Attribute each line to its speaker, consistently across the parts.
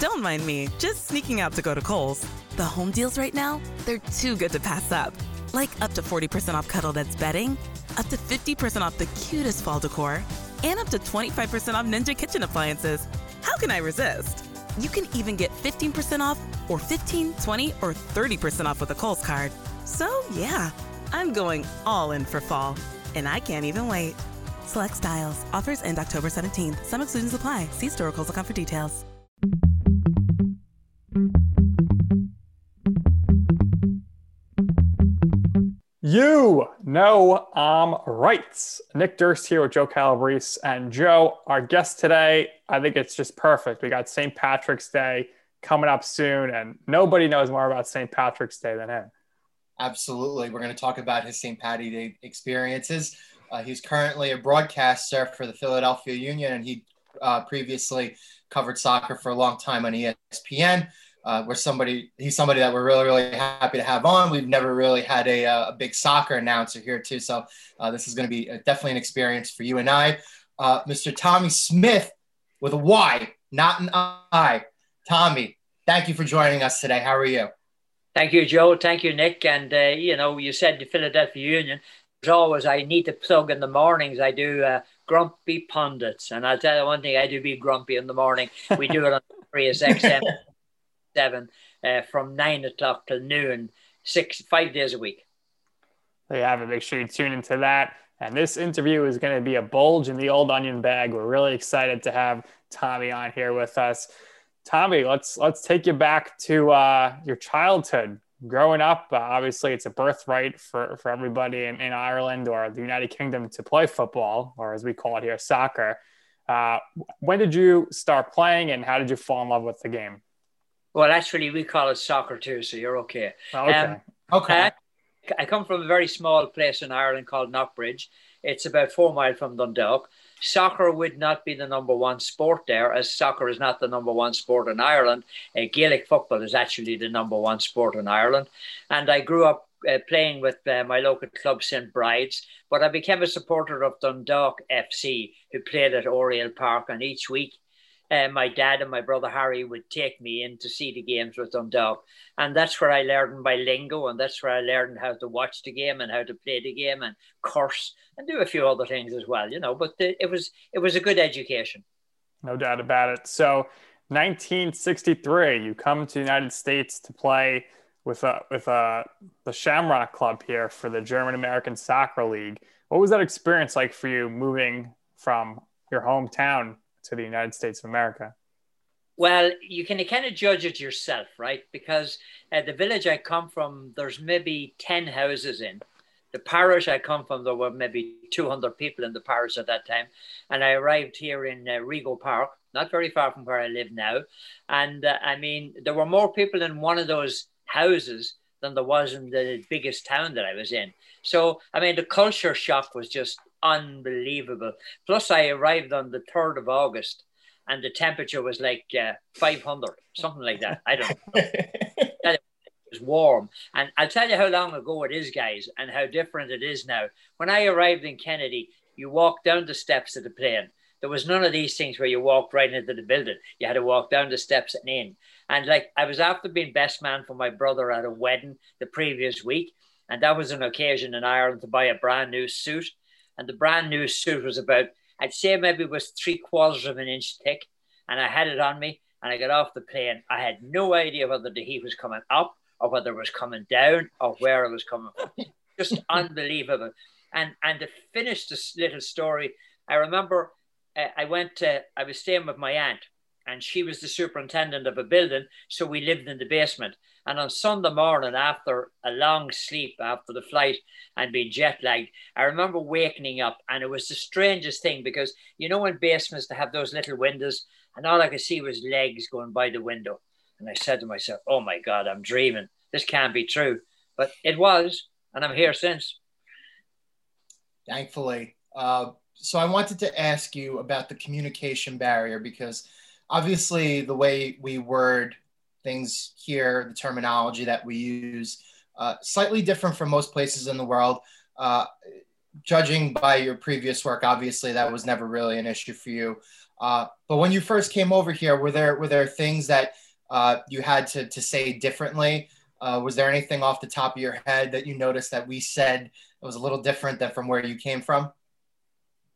Speaker 1: Don't mind me, just sneaking out to go to Kohl's. The home deals right now, they're too good to pass up. Like up to 40% off Cuddl Duds bedding, up to 50% off the cutest fall decor, and up to 25% off Ninja kitchen appliances. How can I resist? You can even get 15% off or 15, 20, or 30% off with a Kohl's card. So, yeah, I'm going all in for fall, and I can't even wait. Select styles. Offers end October 17th. Some exclusions apply. See store for details.
Speaker 2: You know I'm right. Nick Durst here with Joe Calabrese. And Joe, our guest today, I think it's just perfect. We got St. Patrick's Day coming up soon, and nobody knows more about St. Patrick's Day than him.
Speaker 3: Absolutely. We're going to talk about his St. Patty Day experiences. Uh, he's currently a broadcaster for the Philadelphia Union, and he uh, previously covered soccer for a long time on ESPN. Uh, we're somebody he's somebody that we're really really happy to have on. We've never really had a, uh, a big soccer announcer here too, so uh, this is going to be a, definitely an experience for you and I. Uh, Mr. Tommy Smyth with a Y, not an I. Tommy, thank you for joining us today. How are you?
Speaker 4: Thank you, Joe. Thank you, Nick. And uh, you know, you said the Philadelphia Union. As always, I need to plug in the mornings. I do uh, grumpy pundits, and I'll tell you one thing: I do be grumpy in the morning. We do it on Sirius XM seven uh, from nine o'clock till noon, six five days a week.
Speaker 2: There you have it. Make sure you tune into that. And this interview is going to be a bulge in the old onion bag. We're really excited to have Tommy on here with us. Tommy, let's let's take you back to uh, your childhood. Growing up, uh, obviously, it's a birthright for, for everybody in, in Ireland or the United Kingdom to play football, or as we call it here, soccer. Uh, when did you start playing, and how did you fall in love with the game?
Speaker 4: Well, actually, we call it soccer too, so you're okay.
Speaker 2: Oh, okay. Um,
Speaker 3: okay.
Speaker 4: I, I, come from a very small place in Ireland called Knockbridge. It's about four miles from Dundalk soccer would not be the number one sport there, as soccer is not the number one sport in Ireland. Uh, Gaelic football is actually the number one sport in Ireland. And I grew up uh, playing with uh, my local club, St. Bride's, but I became a supporter of Dundalk FC, who played at Oriel Park. And each week uh, my dad and my brother Harry would take me in to see the games with Dundalk. And that's where I learned my lingo and that's where I learned how to watch the game and how to play the game and curse and do a few other things as well, you know. But the, it was it was a good education.
Speaker 2: No doubt about it. So 1963, you come to the United States to play with a, with a, the Shamrock Club here for the German American Soccer League. What was that experience like for you moving from your hometown to the United States of America?
Speaker 4: Well, you can kind of judge it yourself, right? Because uh, the village I come from, there's maybe 10 houses in. The parish I come from, there were maybe 200 people in the parish at that time. And I arrived here in uh, Rego Park, not very far from where I live now. And uh, I mean, there were more people in one of those houses than there was in the biggest town that I was in. So, I mean, the culture shock was just unbelievable. Plus, I arrived on the 3rd of August and the temperature was like uh, 500, something like that. I don't know. it was warm. And I'll tell you how long ago it is, guys, and how different it is now. When I arrived in Kennedy, you walked down the steps of the plane. There was none of these things where you walked right into the building. You had to walk down the steps and in. And like I was after being best man for my brother at a wedding the previous week. And that was an occasion in Ireland to buy a brand new suit and the brand new suit was about, I'd say maybe it was three quarters of an inch thick. And I had it on me and I got off the plane. I had no idea whether the heat was coming up or whether it was coming down or where it was coming from. Just unbelievable. And and to finish this little story, I remember uh, I went to, I was staying with my aunt and she was the superintendent of a building. So we lived in the basement. And on Sunday morning, after a long sleep after the flight and being jet lagged, I remember waking up and it was the strangest thing because you know, in basements, they have those little windows, and all I could see was legs going by the window. And I said to myself, Oh my God, I'm dreaming. This can't be true. But it was, and I'm here since.
Speaker 3: Thankfully. Uh, so I wanted to ask you about the communication barrier because obviously the way we word things here, the terminology that we use, uh, slightly different from most places in the world. Uh, judging by your previous work, obviously that was never really an issue for you. Uh, but when you first came over here, were there were there things that uh, you had to, to say differently? Uh, was there anything off the top of your head that you noticed that we said was a little different than from where you came from?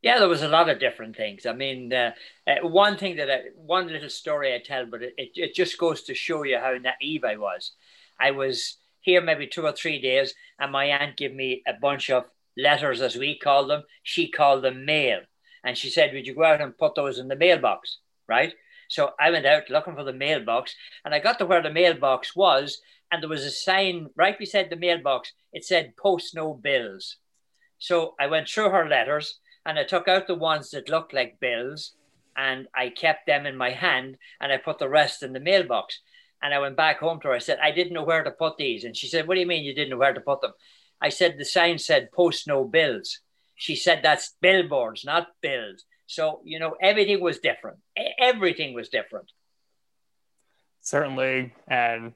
Speaker 4: Yeah, there was a lot of different things. I mean, uh, uh, one thing that I, one little story I tell, but it, it, it just goes to show you how naive I was. I was here maybe two or three days, and my aunt gave me a bunch of letters, as we call them. She called them mail, and she said, "Would you go out and put those in the mailbox?" Right. So I went out looking for the mailbox, and I got to where the mailbox was, and there was a sign right beside the mailbox. It said, "Post no bills." So I went through her letters and I took out the ones that looked like bills and I kept them in my hand and I put the rest in the mailbox. And I went back home to her. I said, I didn't know where to put these. And she said, What do you mean you didn't know where to put them? I said, The sign said post no bills. She said, That's billboards, not bills. So, you know, everything was different. Everything was different.
Speaker 2: Certainly. And,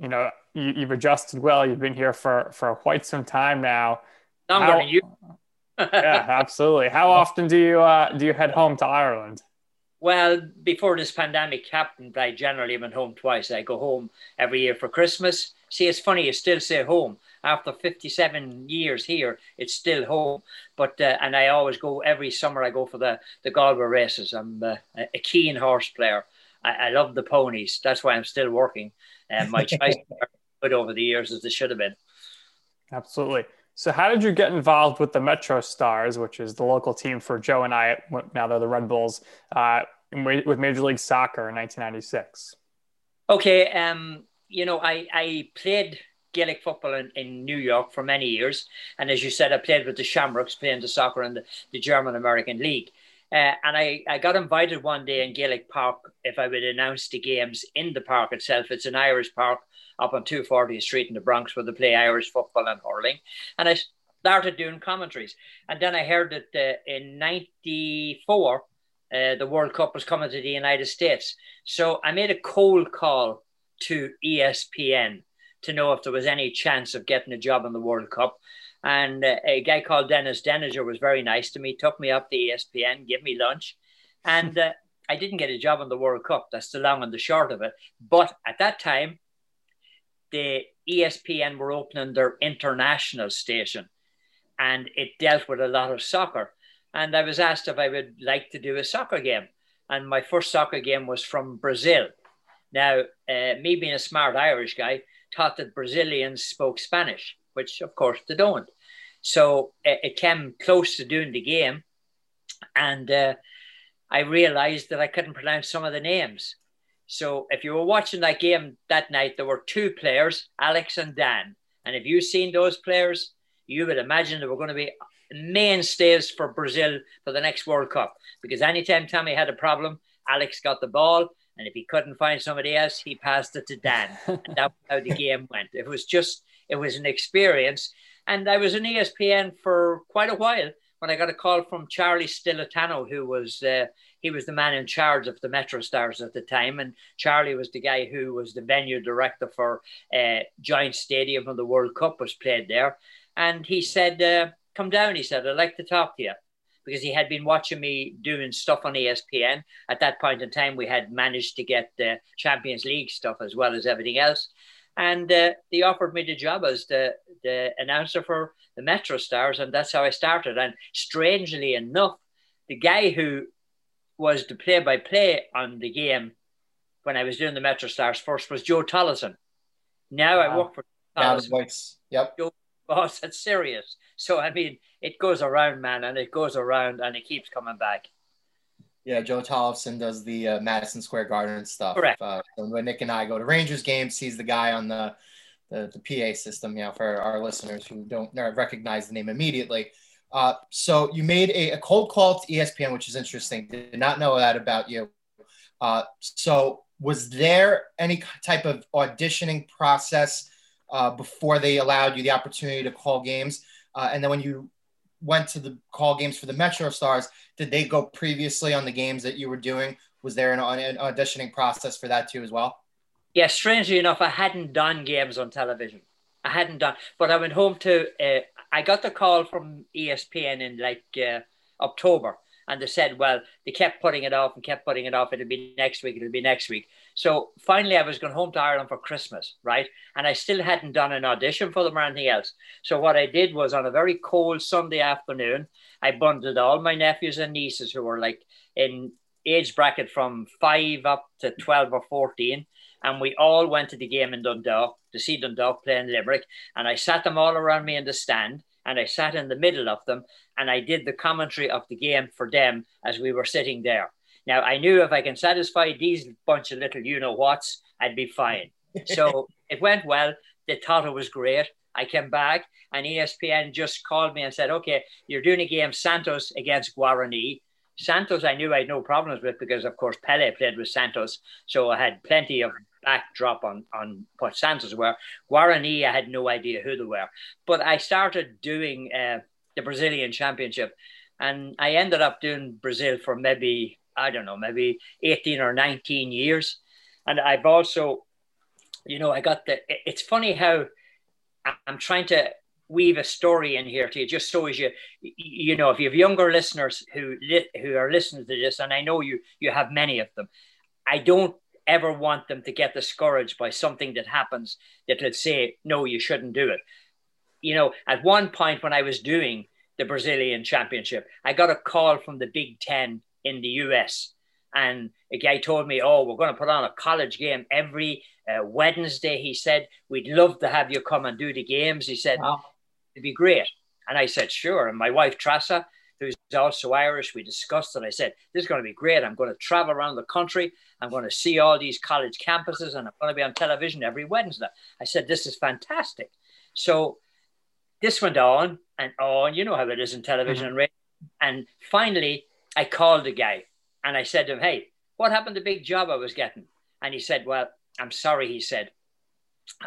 Speaker 2: you know, you, have adjusted well. You've been here for, for quite some time now.
Speaker 4: Longer How, than you
Speaker 2: yeah, absolutely. How often do you uh, do you head home to Ireland?
Speaker 4: Well, before this pandemic happened, I generally went home twice. I go home every year for Christmas. See, it's funny, you still say home. After 57 years here, it's still home. But uh, and I always go every summer. I go for the the Galway races. I'm uh, a keen horse player. I, I, love the ponies. That's why I'm still working. And uh, my choice good over the years as they should have been.
Speaker 2: Absolutely. So, how did you get involved with the Metro Stars, which is the local team for Joe and I? Now they're the Red Bulls uh, with Major League Soccer in 1996.
Speaker 4: Okay, um, you know, I I played Gaelic football in, in New York for many years, and as you said, I played with the Shamrocks, playing the soccer in the, the German American League. Uh, and I, I got invited one day in Gaelic Park if I would announce the games in the park itself. It's an Irish park up on 240th Street in the Bronx where they play Irish football and hurling. And I started doing commentaries. And then I heard that uh, in 94, uh, the World Cup was coming to the United States. So I made a cold call to ESPN to know if there was any chance of getting a job in the World Cup. And uh, a guy called Dennis Denninger was very nice to me, took me up to ESPN, gave me lunch. And uh, I didn't get a job in the World Cup. That's the long and the short of it. But at that time, the ESPN were opening their international station and it dealt with a lot of soccer. And I was asked if I would like to do a soccer game. And my first soccer game was from Brazil. Now, uh, me being a smart Irish guy, thought that Brazilians spoke Spanish, which of course they don't. So uh, it came close to doing the game. And uh, I realized that I couldn't pronounce some of the names. So if you were watching that game that night, there were two players, Alex and Dan. And if you've seen those players, you would imagine they were going to be mainstays for Brazil for the next World Cup. Because anytime Tommy had a problem, Alex got the ball. And if he couldn't find somebody else, he passed it to Dan. and that was how the game went. It was just, it was an experience. And I was in ESPN for quite a while when I got a call from Charlie Stillitano, who was uh, he was the man in charge of the Metro Stars at the time, and Charlie was the guy who was the venue director for uh, Giant Stadium when the World Cup was played there. And he said, uh, "Come down," he said, "I'd like to talk to you." Because he had been watching me doing stuff on ESPN. At that point in time, we had managed to get the Champions League stuff as well as everything else and uh, they offered me the job as the, the announcer for the Metro Stars, and that's how I started. And strangely enough, the guy who was the play-by-play on the game when I was doing the Metro Stars first was Joe Tolleson. Now wow. I work for
Speaker 3: Tolleson. voice. Yep.
Speaker 4: Joe, boss, that's serious. So I mean, it goes around, man, and it goes around, and it keeps coming back.
Speaker 3: Yeah, Joe Tolleson does the uh, Madison Square Garden stuff.
Speaker 4: Correct.
Speaker 3: Uh, when Nick and I go to Rangers games, he's the guy on the the, the PA system. You know, for our listeners who don't recognize the name immediately. Uh, so you made a, a, cold call to ESPN, which is interesting. Did not know that about you. Uh, so was there any type of auditioning process uh, before they allowed you the opportunity to call games? Uh, and then when you went to the call games for the Metro Stars, did they go previously on the games that you were doing? Was there an, an auditioning process for that too as well?
Speaker 4: Yeah, strangely enough, I hadn't done games on television. I hadn't done, but I went home to. Uh, I got the call from ESPN in like uh, October, And they said, well, they kept putting it off and kept putting it off. It'll be next week. It'll be next week. So finally, I was going home to Ireland for Christmas, right? And I still hadn't done an audition for them or anything else. So what I did was on a very cold Sunday afternoon, I bundled all my nephews and nieces who were like in age bracket from five up to 12 or 14. And we all went to the game in Dundalk to see Dundalk play in Limerick. And I sat them all around me in the stand and I sat in the middle of them and I did the commentary of the game for them as we were sitting there. Now I knew if I can satisfy these bunch of little you know whats, I'd be fine. So it went well. They thought it was great. I came back and ESPN just called me and said, okay, you're doing a game Santos against Guarani. Santos, I knew I had no problems with because, of course, Pele played with Santos. So I had plenty of backdrop on, on what Santos were. Guarani, I had no idea who they were. But I started doing uh, the Brazilian Championship and I ended up doing Brazil for maybe, I don't know, maybe 18 or 19 years. And I've also, you know, I got the, it's funny how I'm trying to weave a story in here to you, just so as you, you know, if you have younger listeners who who are listening to this, and I know you you have many of them, I don't ever want them to get discouraged by something that happens that would say, no, you shouldn't do it. You know, at one point when I was doing the Brazilian Championship, I got a call from the Big Ten in the US. And a guy told me, Oh, we're going to put on a college game every uh, Wednesday. He said, We'd love to have you come and do the games. He said, wow. It'd be great. And I said, Sure. And my wife, Tressa, who's also Irish, we discussed it. I said, This is going to be great. I'm going to travel around the country. I'm going to see all these college campuses and I'm going to be on television every Wednesday. I said, This is fantastic. So this went on and on. You know how it is in television mm-hmm. and radio. And finally, I called the guy and I said to him, Hey, what happened to the big job I was getting? And he said, Well, I'm sorry, he said.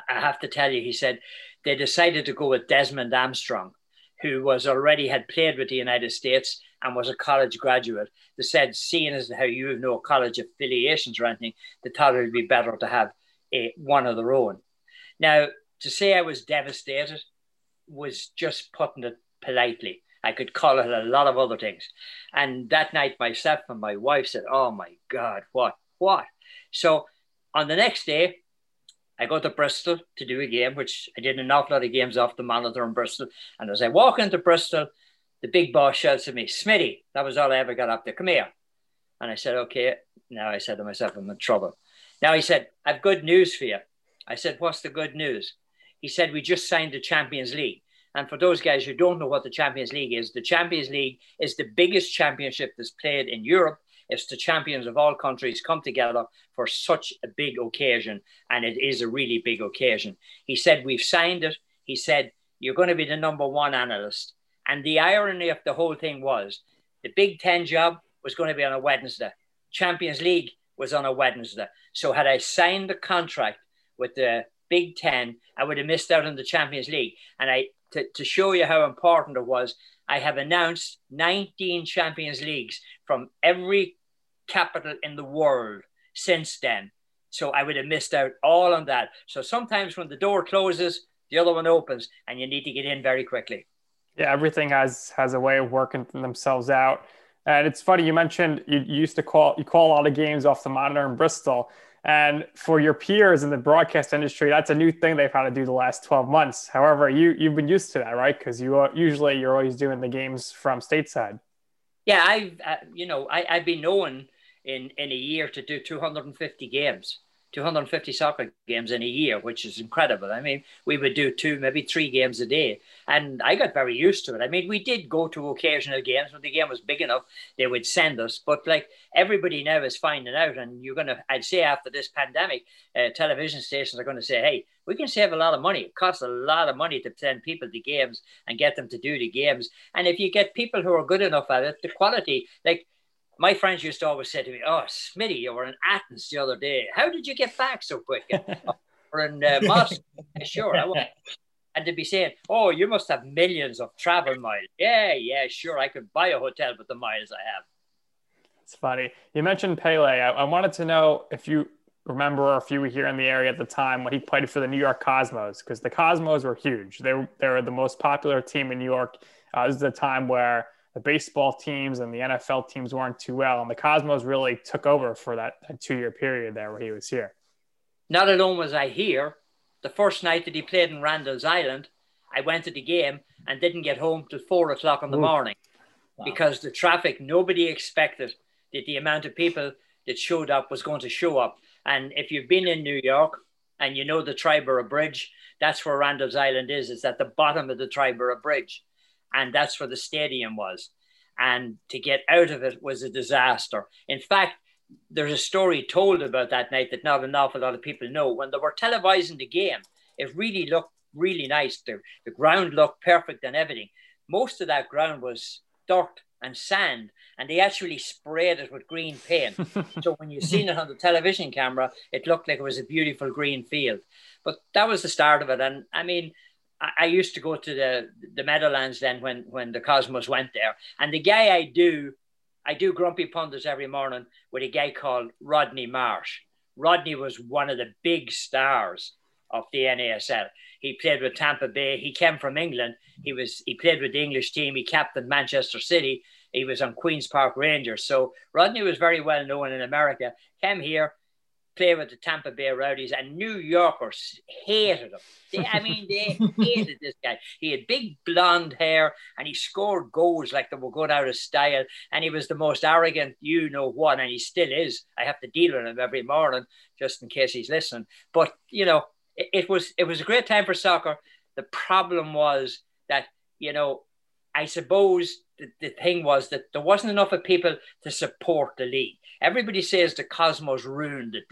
Speaker 4: I have to tell you, he said, they decided to go with Desmond Armstrong, who was already had played with the United States and was a college graduate. They said, seeing as how you have no college affiliations or anything, they thought it would be better to have a, one of their own. Now, to say I was devastated was just putting it politely. I could call it a lot of other things. And that night, myself and my wife said, Oh my God, what? What? So on the next day, I go to Bristol to do a game, which I did an awful lot of games off the monitor in Bristol. And as I walk into Bristol, the big boss shouts at me, Smitty, that was all I ever got up there. Come here. And I said, okay. Now I said to myself, I'm in trouble. Now he said, I've good news for you. I said, what's the good news? He said, we just signed the Champions League. And for those guys who don't know what the Champions League is, the Champions League is the biggest championship that's played in Europe it's the champions of all countries come together for such a big occasion, and it is a really big occasion. He said, We've signed it. He said, You're going to be the number one analyst. And the irony of the whole thing was the Big Ten job was going to be on a Wednesday, Champions League was on a Wednesday. So, had I signed the contract with the Big Ten, I would have missed out on the Champions League. And I, to, to show you how important it was, I have announced 19 Champions Leagues from every capital in the world since then. So I would have missed out all on that. So sometimes when the door closes, the other one opens, and you need to get in very quickly.
Speaker 2: Yeah, everything has has a way of working themselves out. And it's funny you mentioned you, used to call you call a lot of games off the monitor in Bristol. And for your peers in the broadcast industry, that's a new thing they've had to do the last 12 months. However, you you've been used to that, right? Because you are, usually you're always doing the games from stateside.
Speaker 4: Yeah, I've uh, you know I, I've been known in in a year to do 250 games. 250 soccer games in a year, which is incredible. I mean, we would do two, maybe three games a day. And I got very used to it. I mean, we did go to occasional games when the game was big enough, they would send us. But like everybody now is finding out, and you're going to, I'd say after this pandemic, uh, television stations are going to say, hey, we can save a lot of money. It costs a lot of money to send people to games and get them to do the games. And if you get people who are good enough at it, the quality, like my friends used to always say to me, "Oh, Smitty, you were in Athens the other day. How did you get back so quick?" or in uh, Moscow. sure, I was. And to be saying, "Oh, you must have millions of travel miles." Yeah, yeah, sure. I could buy a hotel with the miles I have.
Speaker 2: It's funny. You mentioned Pele. I, I wanted to know if you remember or if you were here in the area at the time when he played for the New York Cosmos, because the Cosmos were huge. They were, they were the most popular team in New York. Uh, this is a time where the baseball teams and the NFL teams weren't too well. And the Cosmos really took over for that, that two year period there where he was here.
Speaker 4: Not alone was I here, the first night that he played in Randall's Island, I went to the game and didn't get home till four o'clock in the Ooh. morning wow. because the traffic, nobody expected that the amount of people that showed up was going to show up. And if you've been in New York and you know the Triborough Bridge, that's where Randall's Island is. It's at the bottom of the Triborough Bridge. And that's where the stadium was. And to get out of it was a disaster. In fact, there's a story told about that night that not an awful lot of people know. When they were televising the game, it really looked really nice. The, the ground looked perfect and everything. Most of that ground was dirt and sand, and they actually sprayed it with green paint. so when you seen it on the television camera, it looked like it was a beautiful green field. But that was the start of it. And I mean, I, used to go to the the Meadowlands then when when the Cosmos went there, and the guy I do I do Grumpy Pundits every morning with a guy called Rodney Marsh. Rodney was one of the big stars of the NASL. He played with Tampa Bay. He came from England. He was he played with the English team. He captained Manchester City. He was on Queens Park Rangers. So Rodney was very well known in America. Came here, play with the Tampa Bay Rowdies, and New Yorkers hated him. They, I mean, they hated this guy. He had big blonde hair, and he scored goals like they were going out of style. And he was the most arrogant, you know what, and he still is. I have to deal with him every morning just in case he's listening. But you know, it, it was it was a great time for soccer. The problem was that you know, I suppose the, the thing was that there wasn't enough of people to support the league. Everybody says the Cosmos ruined it.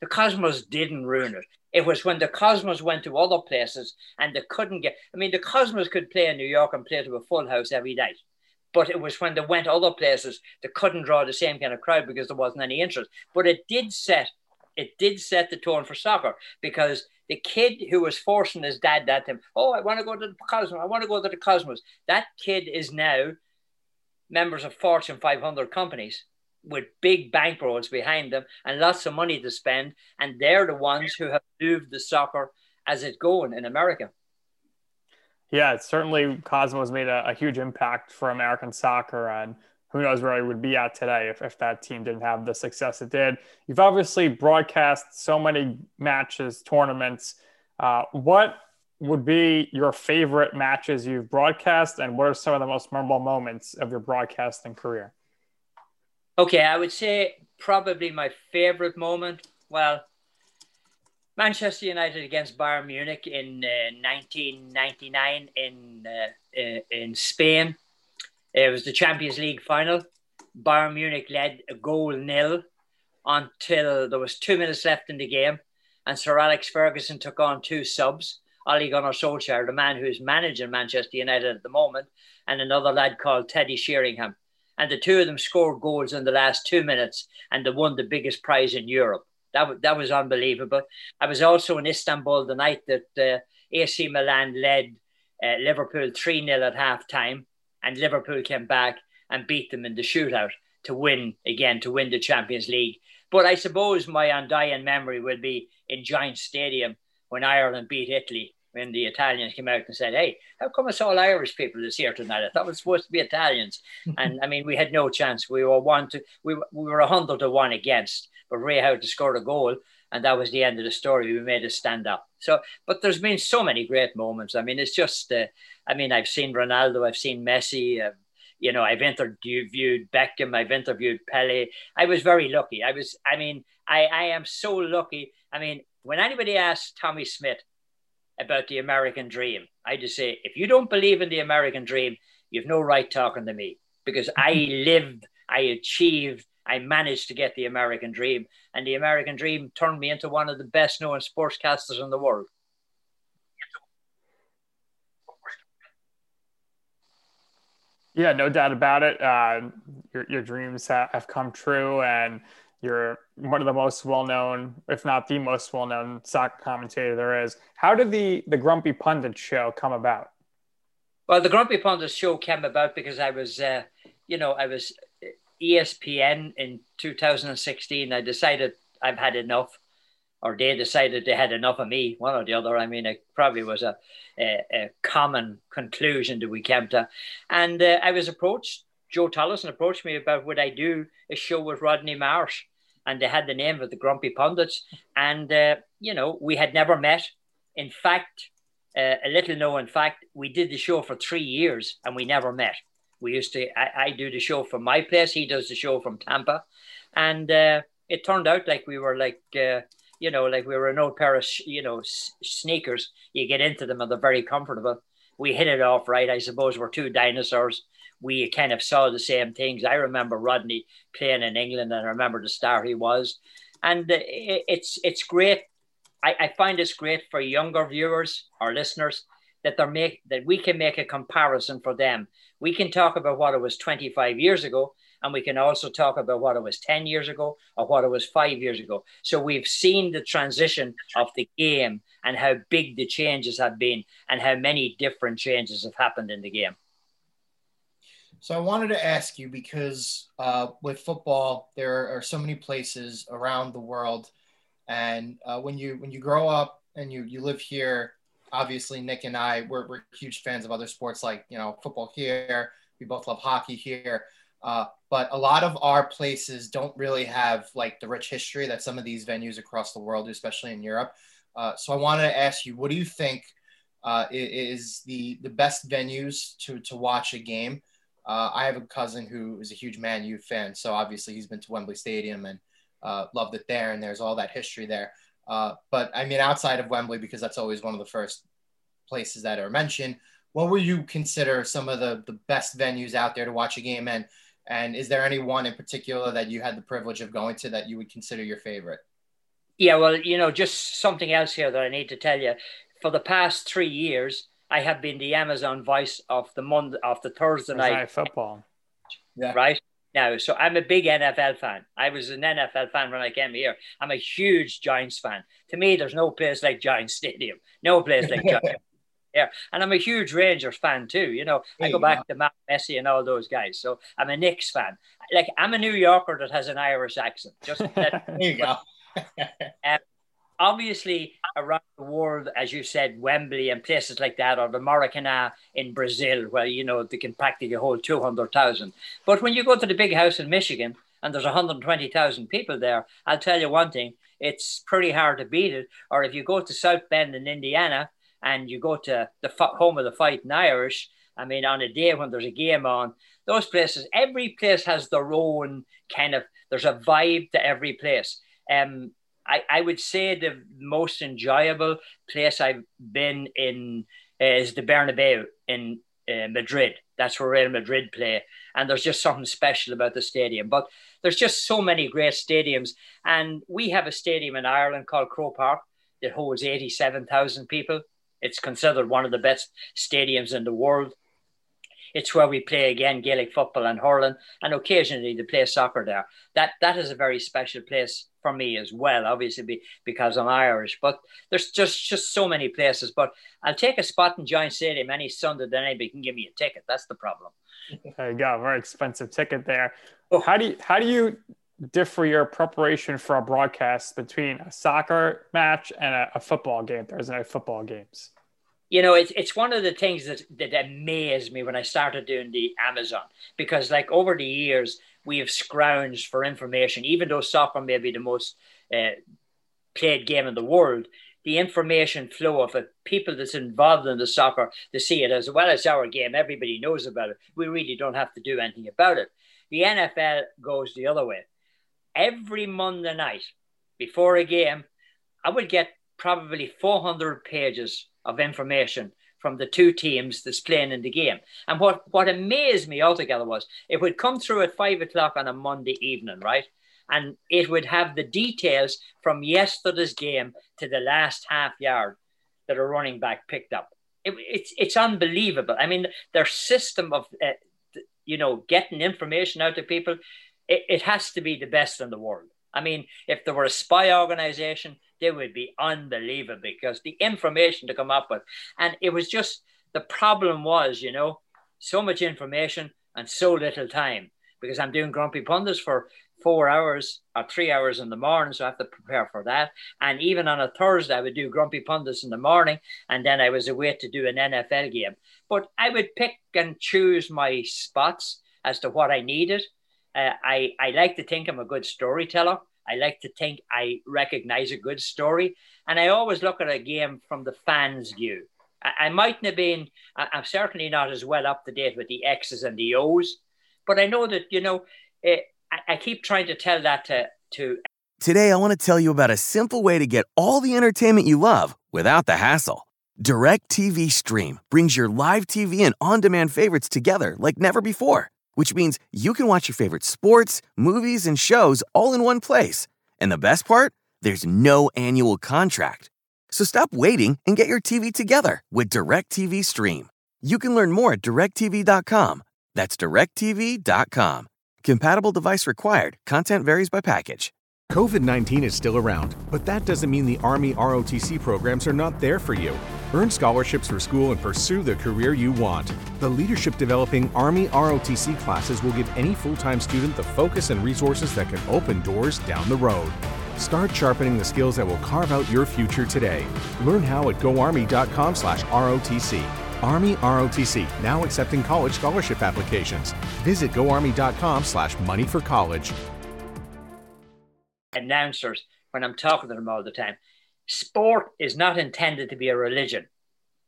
Speaker 4: The Cosmos didn't ruin it. It was when the Cosmos went to other places and they couldn't get. I mean, the Cosmos could play in New York and play to a full house every night. But it was when they went other places, they couldn't draw the same kind of crowd because there wasn't any interest. But it did set it did set the tone for soccer because the kid who was forcing his dad at him, oh, I want to go to the Cosmos, I want to go to the Cosmos. That kid is now members of Fortune 500 companies with big bankrolls behind them and lots of money to spend. And they're the ones who have moved the soccer as it's going in America.
Speaker 2: Yeah, it's certainly Cosmos made a, a, huge impact for American soccer. And who knows where it would be at today if, if that team didn't have the success it did. You've obviously broadcast so many matches, tournaments. Uh, what would be your favorite matches you've broadcast, and what are some of the most memorable moments of your broadcasting career?
Speaker 4: Okay, I would say probably my favorite moment. Well, Manchester United against Bayern Munich in uh, 1999 in uh, uh, in Spain. It was the Champions League final. Bayern Munich led a goal nil until there was two minutes left in the game, and Sir Alex Ferguson took on two subs. Ole Gunnar Solskjaer, the man who's managing Manchester United at the moment, and another lad called Teddy Sheringham. And the two of them scored goals in the last two minutes and they won the biggest prize in Europe. That, that was unbelievable. I was also in Istanbul the night that uh, AC Milan led uh, Liverpool 3 0 at half time, and Liverpool came back and beat them in the shootout to win again, to win the Champions League. But I suppose my undying memory will be in Giant Stadium when Ireland beat Italy when the Italians came out and said, "Hey, how come it's all Irish people that's here tonight? I thought it was supposed to be Italians." and I mean, we had no chance. We were one to we we were a hundred to one against, but Ray Houghton scored a goal, and that was the end of the story. We made a stand up. So, but there's been so many great moments. I mean, it's just. Uh, I mean, I've seen Ronaldo, I've seen Messi. Uh, you know, I've interviewed Beckham, I've interviewed Pele. I was very lucky. I was, I mean, I, I am so lucky. I mean, when anybody asks Tommy Smyth, about the American dream. I just say, if you don't believe in the American dream, you've no right talking to me because I lived, I achieved, I managed to get the American dream. And the American dream turned me into one of the best known sportscasters in the world.
Speaker 2: Yeah, no doubt about it. Uh, your, your dreams have come true. And you're one of the most well-known, if not the most well-known soccer commentator there is. How did the the Grumpy Pundit show come about?
Speaker 4: Well, the Grumpy Pundit show came about because I was, uh, you know, I was ESPN in 2016. I decided I've had enough, or they decided they had enough of me, one or the other. I mean, it probably was a, a, a common conclusion that we came to. And uh, I was approached Joe Tolleson approached me about would I do a show with Rodney Marsh, and they had the name of the Grumpy Pundits, and uh, you know we had never met. In fact, uh, a little known in fact, we did the show for three years and we never met. We used to, I, I do the show from my place, he does the show from Tampa, and uh, it turned out like we were like. Uh, you know, like we were an old pair of, you know, sneakers. You get into them and they're very comfortable. We hit it off right. I suppose we're two dinosaurs we kind of saw the same things. I remember Rodney playing in England, and I remember the star he was. And uh, it's it's great. I, I find it's great for younger viewers or listeners that they're make that we can make a comparison for them. We can talk about what it was 25 years ago, and we can also talk about what it was 10 years ago or what it was five years ago. So we've seen the transition of the game and how big the changes have been and how many different changes have happened in the game.
Speaker 3: So I wanted to ask you because uh, with football, there are so many places around the world, and uh, when you when you grow up and you you live here, obviously Nick and I we're, we're huge fans of other sports like you know football here. We both love hockey here, uh, but a lot of our places don't really have like the rich history that some of these venues across the world, especially in Europe. Uh, so I wanted to ask you, what do you think uh, is the the best venues to to watch a game? Uh, I have a cousin who is a huge Man U fan, so obviously he's been to Wembley Stadium and uh, loved it there, and there's all that history there. Uh, but I mean, outside of Wembley, because that's always one of the first places that are mentioned. What would you consider some of the, the best venues out there to watch a game in? And is there any one in particular that you had the privilege of going to that you would consider your favorite?
Speaker 4: Yeah, well, you know, just something else here that I need to tell you. For the past three years, I have been the Amazon voice of the Monday of the Thursday night,
Speaker 2: night football.
Speaker 4: Yeah. Right now, so I'm a big NFL fan. I was an NFL fan when I came here. I'm a huge Giants fan. To me, there's no place like Giants Stadium. No place like Giants. Yeah, and I'm a huge Rangers fan too. You know, I go back to Mark Messier and all those guys. So I'm a Knicks fan. Like I'm a New Yorker that has an Irish accent. Just
Speaker 3: that, there you go.
Speaker 4: um, obviously around the world, as you said, Wembley and places like that, or the Maracanã in Brazil, where you know they can practically hold two hundred thousand. But when you go to the big house in Michigan and there's one hundred twenty thousand people there, I'll tell you one thing: it's pretty hard to beat it. Or if you go to South Bend in Indiana and you go to the home of the Fighting Irish, I mean, on a day when there's a game on, those places, every place has their own kind of. There's a vibe to every place. Um, I, I would say the most enjoyable place I've been in is the Bernabeu in uh, Madrid. That's where Real Madrid play. And there's just something special about the stadium. But there's just so many great stadiums. And we have a stadium in Ireland called Croke Park that holds 87,000 people. It's considered one of the best stadiums in the world. It's where we play again Gaelic football and hurling, and occasionally they play soccer there. That that is a very special place for me as well, obviously be, because I'm Irish. But there's just just so many places. But I'll take a spot in Giant Stadium any Sunday that anybody can give me a ticket. That's the problem.
Speaker 2: There you go, very expensive ticket there. Oh. How do you how do you differ your preparation for a broadcast between a soccer match and a, a football game, Thursday night football games?
Speaker 4: You know, it's it's one of the things that that amazed me when I started doing the Amazon because, like, over the years we have scrounged for information, even though soccer may be the most uh, played game in the world. The information flow of it, people that's involved in the soccer, to see it as well as our game. Everybody knows about it. We really don't have to do anything about it. The NFL goes the other way. Every Monday night before a game, I would get probably 400 pages of information from the two teams that's playing in the game. And what, what amazed me altogether was it would come through at five o'clock on a Monday evening, right? And it would have the details from yesterday's game to the last half yard that a running back picked up. It, it's, it's unbelievable. I mean, their system of, uh, you know, getting information out to people, it, it has to be the best in the world. I mean, if there were a spy organization, they would be unbelievable because the information to come up with. And it was just the problem was, you know, so much information and so little time because I'm doing Grumpy Pundits for four hours or three hours in the morning, so I have to prepare for that. And even on a Thursday, I would do Grumpy Pundits in the morning, and then I was away to do an NFL game. But I would pick and choose my spots as to what I needed. Uh, I, I like to think I'm a good storyteller. I like to think I recognize a good story. And I always look at a game from the fans' view. I, I mightn't have been, I, am certainly not as well up to date with the X's and the O's, but I know that, you know, uh, I, I keep trying to tell that to, to.
Speaker 5: Today, I want to tell you about a simple way to get all the entertainment you love without the hassle. Direct TV Stream brings your live TV and on demand favorites together like never before, which means you can watch your favorite sports, movies, and shows all in one place. And the best part? There's no annual contract. So stop waiting and get your TV together with DirecTV Stream. You can learn more at directv.com. That's directv.com. Compatible device required. Content varies by package.
Speaker 6: COVID 19 is still around, but that doesn't mean the Army ROTC programs are not there for you. Earn scholarships for school and pursue the career you want. The Leadership Developing Army ROTC classes will give any full time student the focus and resources that can open doors down the road. Start sharpening the skills that will carve out your future today. Learn how at goarmy.com/rotc. Army ROTC now accepting college scholarship applications. Visit goarmy.com/money for college.
Speaker 4: Announcers when I'm talking to them all the time sport is not intended to be a religion.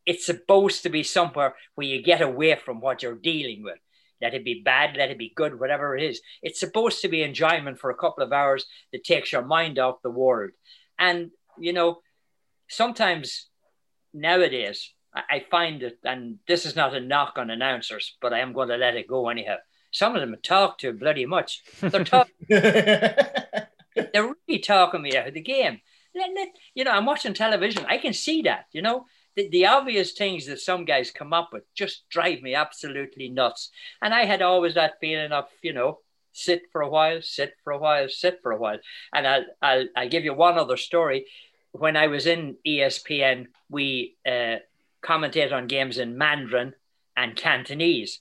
Speaker 4: It's supposed to be somewhere where you get away from what you're dealing with. Let it be bad, let it be good, whatever it is. It's supposed to be enjoyment for a couple of hours that takes your mind off the world. And, you know, sometimes nowadays, I find that, and this is not a knock on announcers, but I am going to let it go anyhow. Some of them talk too bloody much. They're talking. they're really talking me out of the game you know, I'm watching television. I can see that, you know, the, the obvious things that some guys come up with just drive me absolutely nuts. And I had always that feeling of, you know, sit for a while, sit for a while, sit for a while. And I'll, I'll, I'll give you one other story. When I was in ESPN, we uh, commentate on games in Mandarin and Cantonese.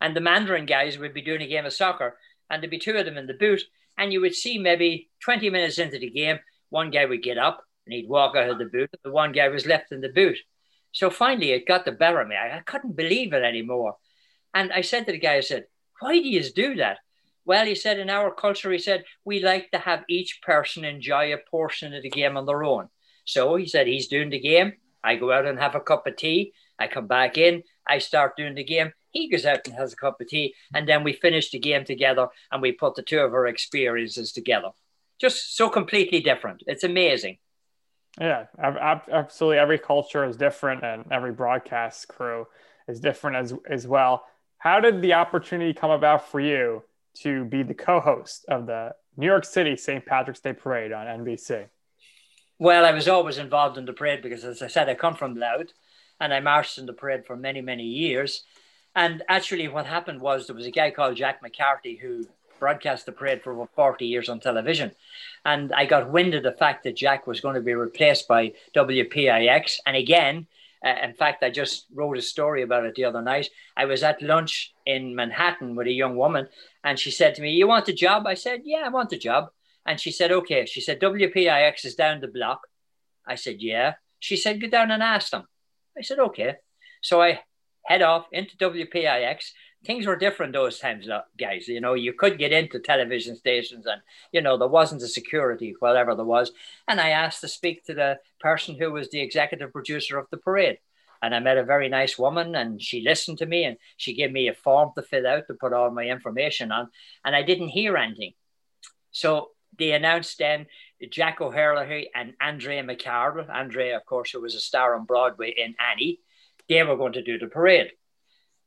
Speaker 4: And the Mandarin guys would be doing a game of soccer, and there'd be two of them in the booth. And you would see maybe 20 minutes into the game, one guy would get up and he'd walk out of the boot, the one guy was left in the boot. So finally, it got the better of me. I, I couldn't believe it anymore. And I said to the guy, I said, Why do you do that? Well, he said, in our culture, he said, we like to have each person enjoy a portion of the game on their own. So he said, he's doing the game. I go out and have a cup of tea. I come back in. I start doing the game. He goes out and has a cup of tea. And then we finish the game together and we put the two of our experiences together just so completely different. It's amazing.
Speaker 2: Yeah, absolutely. Every culture is different, and every broadcast crew is different as as well. How did the opportunity come about for you to be the co-host of the New York City St. Patrick's Day Parade on NBC?
Speaker 4: Well, I was always involved in the parade because, as I said, I come from Louth, and I marched in the parade for many, many years. And actually, what happened was there was a guy called Jack McCarthy who broadcast the parade for over 40 years on television. And I got wind of the fact that Jack was going to be replaced by WPIX. And again, uh, in fact, I just wrote a story about it the other night. I was at lunch in Manhattan with a young woman, and she said to me, You want a job? I said, Yeah, I want a job. And she said, Okay. She said, WPIX is down the block. I said, Yeah. She said, Go down and ask them. I said, Okay. So I head off into WPIX things were different those times, uh, guys. You know, you could get into television stations and, you know, there wasn't a security, whatever there was. And I asked to speak to the person who was the executive producer of the parade. And I met a very nice woman and she listened to me and she gave me a form to fill out to put all my information on. And I didn't hear anything. So they announced then Jack O'Herlihy and Andrea McArdle. Andrea, of course, who was a star on Broadway in Annie, they were going to do the parade.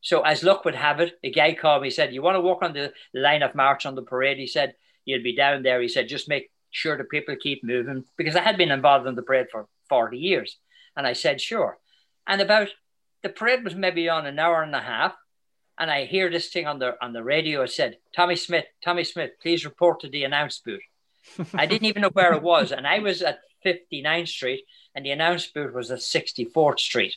Speaker 4: So as luck would have it, a guy called me, he said, You want to walk on the line of march on the parade? He said, You'll be down there. He said, just make sure the people keep moving because I had been involved in the parade for 40 years. And I said, Sure. And about the parade was maybe on an hour and a half. And I hear this thing on the on the radio. It said, Tommy Smyth, Tommy Smyth, please report to the announce booth. I didn't even know where it was. And I was at 59th Street and the announce booth was at 64th Street.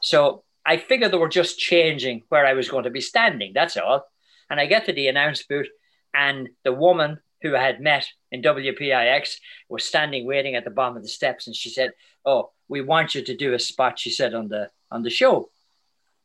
Speaker 4: So I figured they were just changing where I was going to be standing. That's all. And I get to the announce booth, and the woman who I had met in WPIX was standing waiting at the bottom of the steps, and she said, "Oh, we want you to do a spot." She said on the on the show,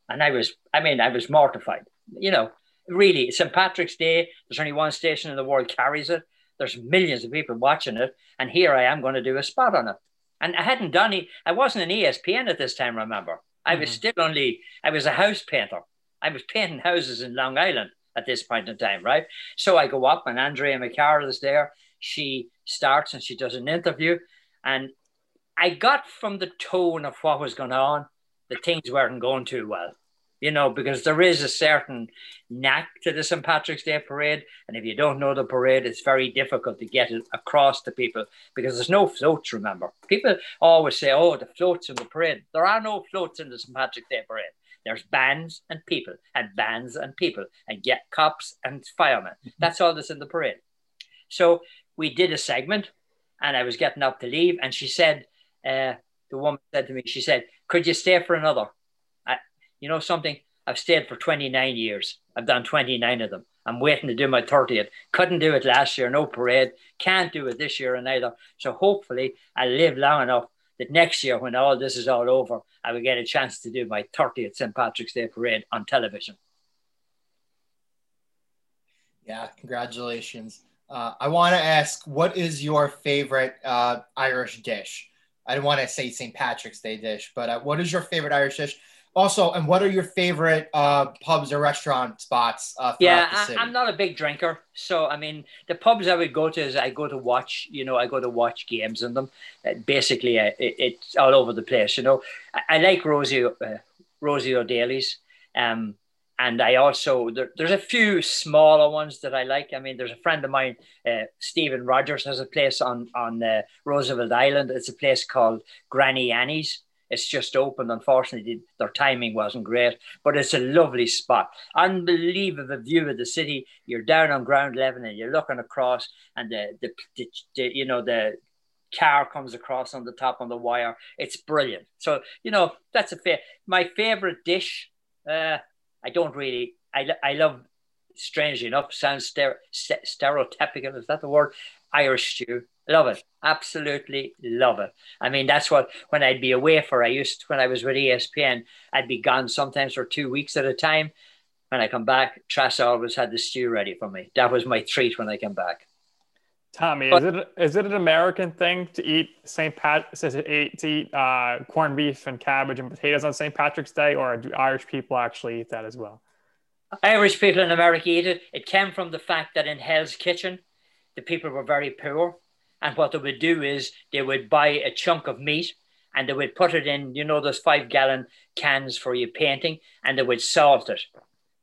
Speaker 4: and I was, I mean, I was mortified. You know, really, St. Patrick's Day, there's only one station in the world carries it. There's millions of people watching it. And here I am going to do a spot on it. And I hadn't done it. I wasn't an ESPN at this time, remember. I was mm-hmm. still only, I was a house painter. I was painting houses in Long Island at this point in time, right? So I go up and Andrea McCarroll is there. She starts and she does an interview. And I got from the tone of what was going on that things weren't going too well you know, because there is a certain knack to the St. Patrick's Day parade. And if you don't know the parade, it's very difficult to get it across to people because there's no floats, remember. People always say, oh, the floats in the parade. There are no floats in the St. Patrick's Day parade. There's bands and people, and bands and people, and get cops and firemen. Mm-hmm. That's all that's in the parade. So we did a segment, and I was getting up to leave, and she said, uh, the woman said to me, she said, could you stay for another? You know something? I've stayed for 29 years. I've done 29 of them. I'm waiting to do my 30th. Couldn't do it last year, no parade. Can't do it this year and either. So hopefully I live long enough that next year, when all this is all over, I will get a chance to do my 30th St. Patrick's Day parade on television.
Speaker 3: Yeah, congratulations. Uh, I want to ask, what is your favorite uh, Irish dish? I don't want to say St. Patrick's Day dish, but uh, what is your favorite Irish dish? Also, and what are your favorite uh, pubs or restaurant spots? Uh,
Speaker 4: yeah, I, am not a big drinker, so I mean, the pubs I would go to is I go to watch. You know, I go to watch games in them. Uh, basically, uh, it, it's all over the place. You know, I, I like Rosie uh, Rosie O'Daly's. Um, and I also there, there's a few smaller ones that I like. I mean, there's a friend of mine, uh, Stephen Rogers, has a place on on uh, Roosevelt Island. It's a place called Granny Annie's, it's just opened. Unfortunately, their timing wasn't great, but it's a lovely spot. Unbelievable view of the city. You're down on ground level and you're looking across, and the, the, the, the you know the car comes across on the top on the wire. It's brilliant. So you know that's a fair. My favorite dish. Uh, I don't really. I I love. Strangely enough, sounds stereotypical. Is that the word? Irish stew. Love it. Absolutely love it. I mean, that's what when I'd be away for, I used to, when I was with ESPN, I'd be gone sometimes for two weeks at a time. When I come back, Tress always had the stew ready for me. That was my treat when I came back.
Speaker 2: Tommy, but, is it is it an American thing to eat St. Pat says it to eat uh, corned beef and cabbage and potatoes on St. Patrick's Day, or do Irish people actually eat that as well?
Speaker 4: Irish people in America eat it. It came from the fact that in Hell's Kitchen, the people were very poor and what they would do is they would buy a chunk of meat and they would put it in, you know, those five gallon cans for your painting, and they would salt it.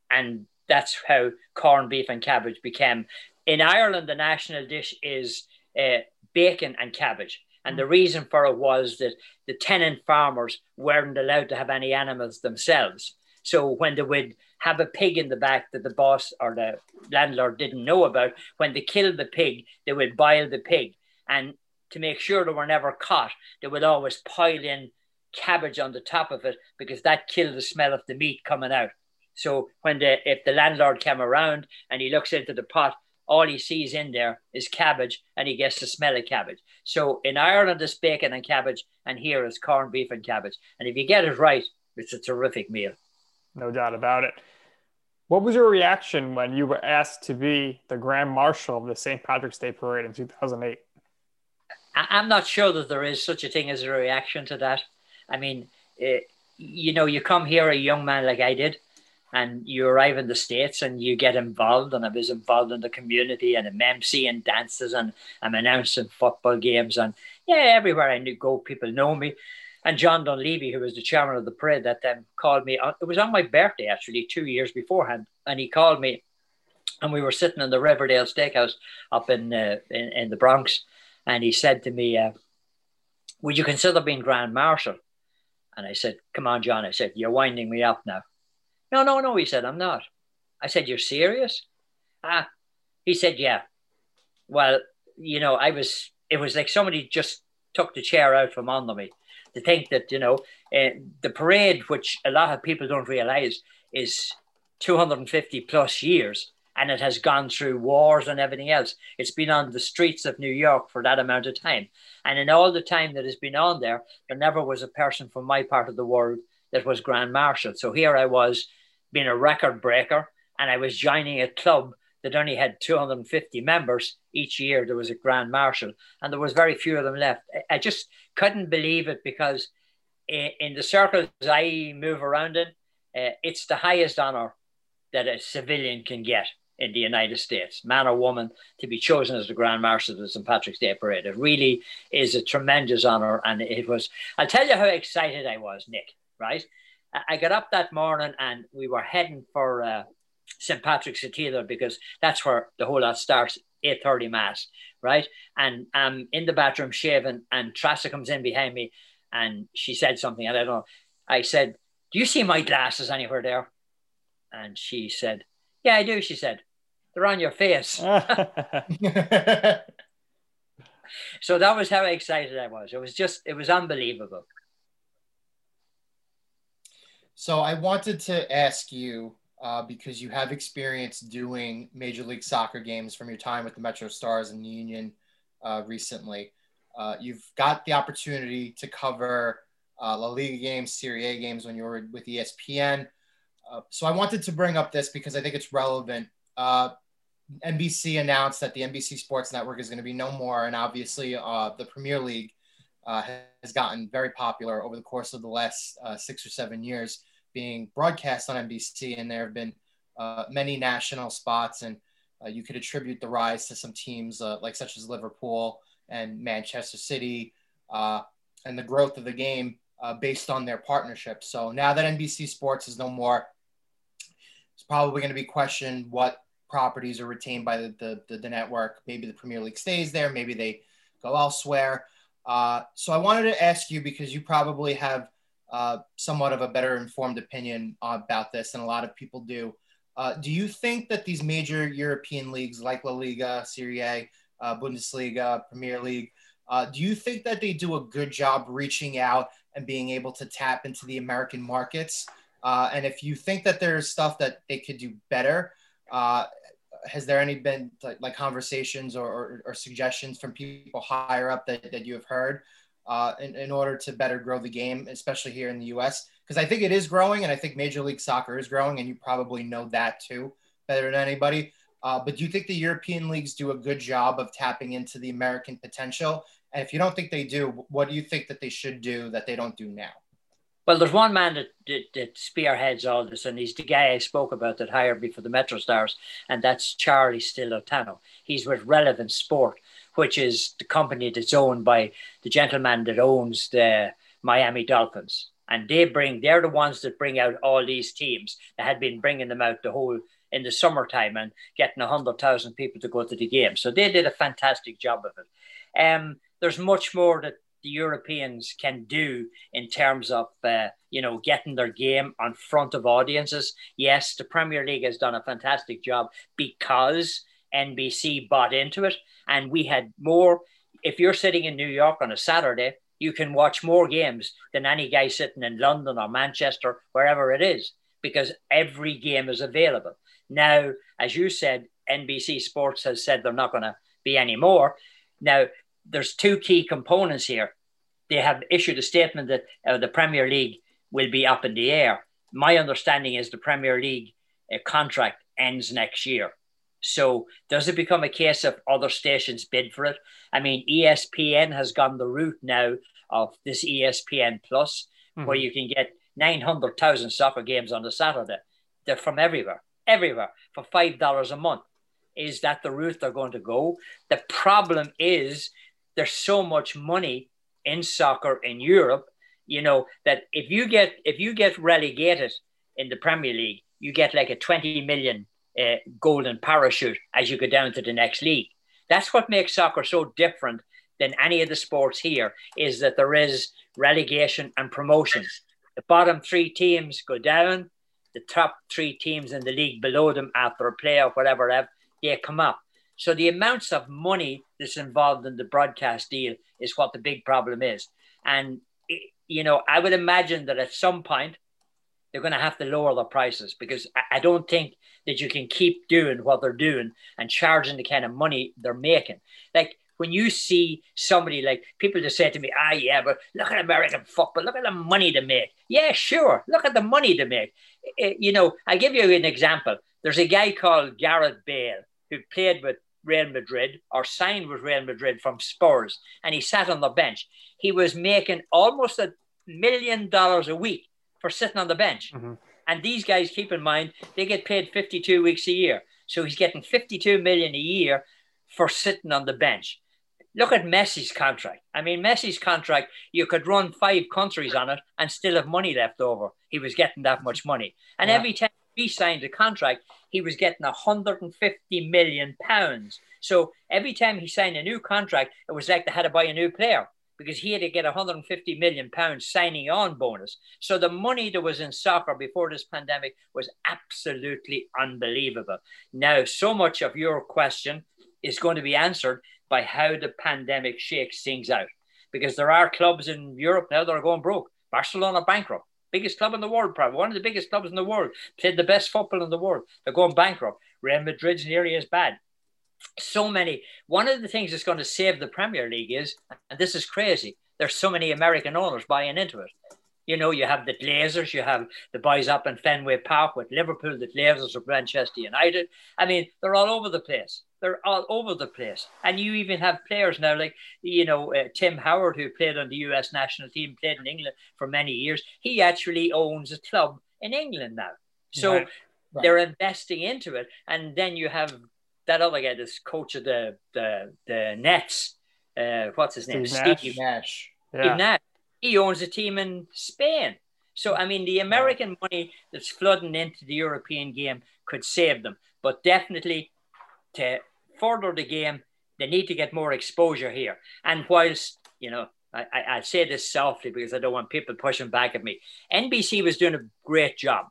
Speaker 4: And that's how corned beef and cabbage became. In Ireland, the national dish is uh, bacon and cabbage. And the reason for it was that the tenant farmers weren't allowed to have any animals themselves. So when they would have a pig in the back that the boss or the landlord didn't know about, when they killed the pig, they would boil the pig and to make sure they were never caught, they would always pile in cabbage on the top of it because that killed the smell of the meat coming out. So when the if the landlord came around and he looks into the pot, all he sees in there is cabbage and he gets the smell of cabbage. So in Ireland it's bacon and cabbage, and here it's corned beef and cabbage. And if you get it right, it's a terrific meal.
Speaker 2: No doubt about it. What was your reaction when you were asked to be the Grand Marshal of the St. Patrick's Day Parade in 2008?
Speaker 4: I'm not sure that there is such a thing as a reaction to that. I mean, uh, you know, you come here a young man like I did, and you arrive in the States and you get involved. And I was involved in the community and I'm emceeing dances and I'm announcing football games. And yeah, everywhere I go, people know me. And John Dunleavy, who was the chairman of the parade that time, called me. It was on my birthday, actually, two years beforehand. And he called me, and we were sitting in the Riverdale Steakhouse up in, uh, in, in the Bronx and he said to me, uh, Would you consider being Grand Marshal? And I said, Come on, John. I said, You're winding me up now. No, no, no. He said, I'm not. I said, You're serious? Ah, he said, Yeah. Well, you know, I was, it was like somebody just took the chair out from under me to think that, you know, uh, the parade, which a lot of people don't realize is 250 plus years and it has gone through wars and everything else. It's been on the streets of New York for that amount of time. And in all the time that has been on there, there never was a person from my part of the world that was Grand Marshal. So here I was being a record breaker. and I was joining a club that only had 250 members each year. There was a grand marshal, and there was very few of them left. I just couldn't believe it because in, the circles I move around in, uh, it's the highest honor that a civilian can get in the United States, man or woman, to be chosen as the Grand Marshal of the St. Patrick's Day Parade. It really is a tremendous honor. And it was, I'll tell you how excited I was, Nick, right? I got up that morning and we were heading for uh, St. Patrick's Cathedral because that's where the whole lot starts, 8.30 Mass, right? And I'm in the bathroom shaving and Tressa comes in behind me and she said something. I don't know. I said, do you see my glasses anywhere there? And she said, yeah, I do. She said, they're on your face. so that was how excited I was. It was just, it was unbelievable.
Speaker 3: So I wanted to ask you uh, because you have experience doing Major League Soccer games from your time with the Metro Stars and the Union uh, recently. Uh, you've got the opportunity to cover uh, La Liga games, Serie A games when you were with ESPN. Uh, so I wanted to bring up this because I think it's relevant. Uh, NBC announced that the NBC Sports Network is going to be no more, and obviously the Premier League has gotten very popular over the course of the last six or seven years being broadcast on NBC, and there have been uh, many national spots, and uh, you could attribute the rise to some teams uh, like such as Liverpool and Manchester City, uh, and the growth of the game uh, based on their partnership. So now that NBC Sports is no more, it's probably going to be questioned what properties are retained by the, the, the, network. Maybe the Premier League stays there, maybe they go elsewhere. Uh, so I wanted to ask you because you probably have uh, somewhat of a better informed opinion about this than a lot of people do. Uh, do you think that these major European leagues like La Liga, Serie A, uh, Bundesliga, Premier League, uh, do you think that they do a good job reaching out and being able to tap into the American markets? Uh, and if you think that there's stuff that they could do better, uh, has there any been like, like conversations or, or, or, suggestions from people higher up that, that you have heard uh, in, in order to better grow the game, especially here in the US. Because I think it is growing, and I think Major League Soccer is growing, and you probably know that too better than anybody. Uh, but do you think the European leagues do a good job of tapping into the American potential? And if you don't think they do, what do you think that they should do that they don't do now?
Speaker 4: Well, there's one man that, that, that, spearheads all this, and he's the guy I spoke about that hired me for the Metro Stars, and that's Charlie Stillitano. He's with Relevent Sport, which is the company that's owned by the gentleman that owns the Miami Dolphins. And they bring, they're the ones that bring out all these teams that had been bringing them out the whole in the summertime and getting 100,000 people to go to the game. So they did a fantastic job of it. Um, there's much more that the Europeans can do in terms of, uh, you know, getting their game on front of audiences. Yes, the Premier League has done a fantastic job because NBC bought into it and we had more. If you're sitting in New York on a Saturday, you can watch more games than any guy sitting in London or Manchester, wherever it is, because every game is available. Now, as you said, NBC Sports has said they're not going to be any more. Now, there's two key components here. They have issued a statement that uh, the Premier League will be up in the air. My understanding is the Premier League uh, contract ends next year. So does it become a case of other stations bid for it? I mean, ESPN has gone the route now of this ESPN Plus, mm-hmm. where you can get 900,000 soccer games on a Saturday. They're from everywhere, everywhere for $5 a month. Is that the route they're going to go? The problem is there's so much money in soccer in Europe, you know, that if you get if you get relegated in the Premier League, you get like a 20 million uh, golden parachute as you go down to the next league. That's what makes soccer so different than any of the sports here is that there is relegation and promotion. The bottom three teams go down, the top three teams in the league below them after a playoff, whatever, they come up. So the amounts of money that's involved in the broadcast deal is what the big problem is. And, you know, I would imagine that at some point they're going to have to lower the prices because I don't think that you can keep doing what they're doing and charging the kind of money they're making. Like when you see somebody like people just say to me, ah, yeah, but look at American football, look at the money they make. Yeah, sure. Look at the money they make. You know, I'll give you an example. There's a guy called Gareth Bale who played with Real Madrid or signed with Real Madrid from Spurs, and he sat on the bench. He was making almost a million dollars a week for sitting on the bench. Mm-hmm. And these guys, keep in mind, they get paid 52 weeks a year. So he's getting 52 million a year for sitting on the bench. Look at Messi's contract. I mean, Messi's contract, you could run five countries on it and still have money left over. He was getting that much money. And yeah. every time he signed a contract, he was getting 150 million pounds. So every time he signed a new contract, it was like they had to buy a new player because he had to get 150 million pounds signing on bonus. So the money that was in soccer before this pandemic was absolutely unbelievable. Now, so much of your question is going to be answered by how the pandemic shakes things out. Because there are clubs in Europe now that are going broke. Barcelona bankrupt, biggest club in the world, probably one of the biggest clubs in the world, played the best football in the world. They're going bankrupt. Real Madrid's nearly as bad. So many. One of the things that's going to save the Premier League is, and this is crazy, there's so many American owners buying into it. You know, you have the Glazers, you have the boys up in Fenway Park with Liverpool, the Glazers of Manchester United. I mean, they're all over the place. They're all over the place. And you even have players now like, you know, uh, Tim Howard, who played on the US national team, played in England for many years. He actually owns a club in England now. So right. Right. they're investing into it. And then you have that other guy, this coach of the the, the Nets. Uh, what's his name?
Speaker 3: Steve Nash. Nash.
Speaker 4: Yeah. Steve Nash he owns a team in Spain. So, I mean, the American money that's flooding into the European game could save them. But definitely to further the game, they need to get more exposure here. And whilst, you know, I, I, say this softly because I don't want people pushing back at me, NBC was doing a great job.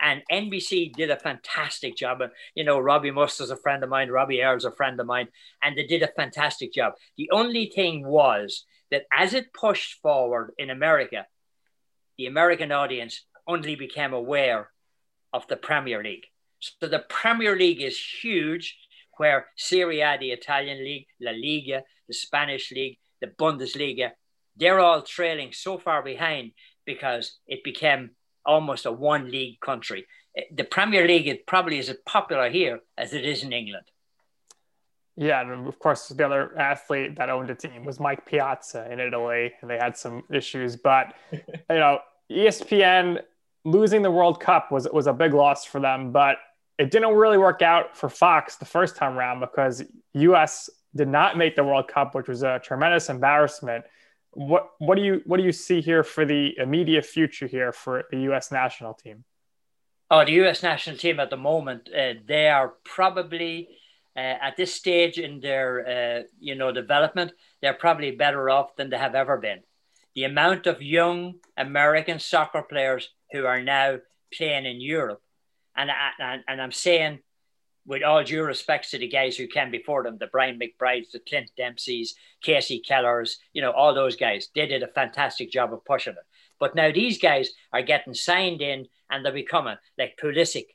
Speaker 4: And NBC did a fantastic job. And, you know, Robbie Mustoe's a friend of mine, Robbie Earle's a friend of mine, and they did a fantastic job. The only thing was that as it pushed forward in America, the American audience only became aware of the Premier League. So the Premier League is huge, where Serie A, the Italian league, La Liga, the Spanish league, the Bundesliga, they're all trailing so far behind because it became almost a one league country. The Premier League is probably is as popular here as it is in England.
Speaker 2: Yeah, and of course, the other athlete that owned a team was Mike Piazza in Italy, and they had some issues. But you know, ESPN losing the World Cup was was a big loss for them. But it didn't really work out for Fox the first time around because U.S. did not make the World Cup, which was a tremendous embarrassment. What what do you what do you see here for the immediate future here for the U.S. national team?
Speaker 4: Oh, the U.S. national team at the moment, uh, they are probably uh, at this stage in their uh, you know development, they're probably better off than they have ever been. The amount of young American soccer players who are now playing in Europe, and and, and I'm saying with all due respects to the guys who came before them, the Brian McBrides, the Clint Dempseys, Kasey Kellers, you know, all those guys, they did a fantastic job of pushing it. But now these guys are getting signed in and they're becoming like Pulisic,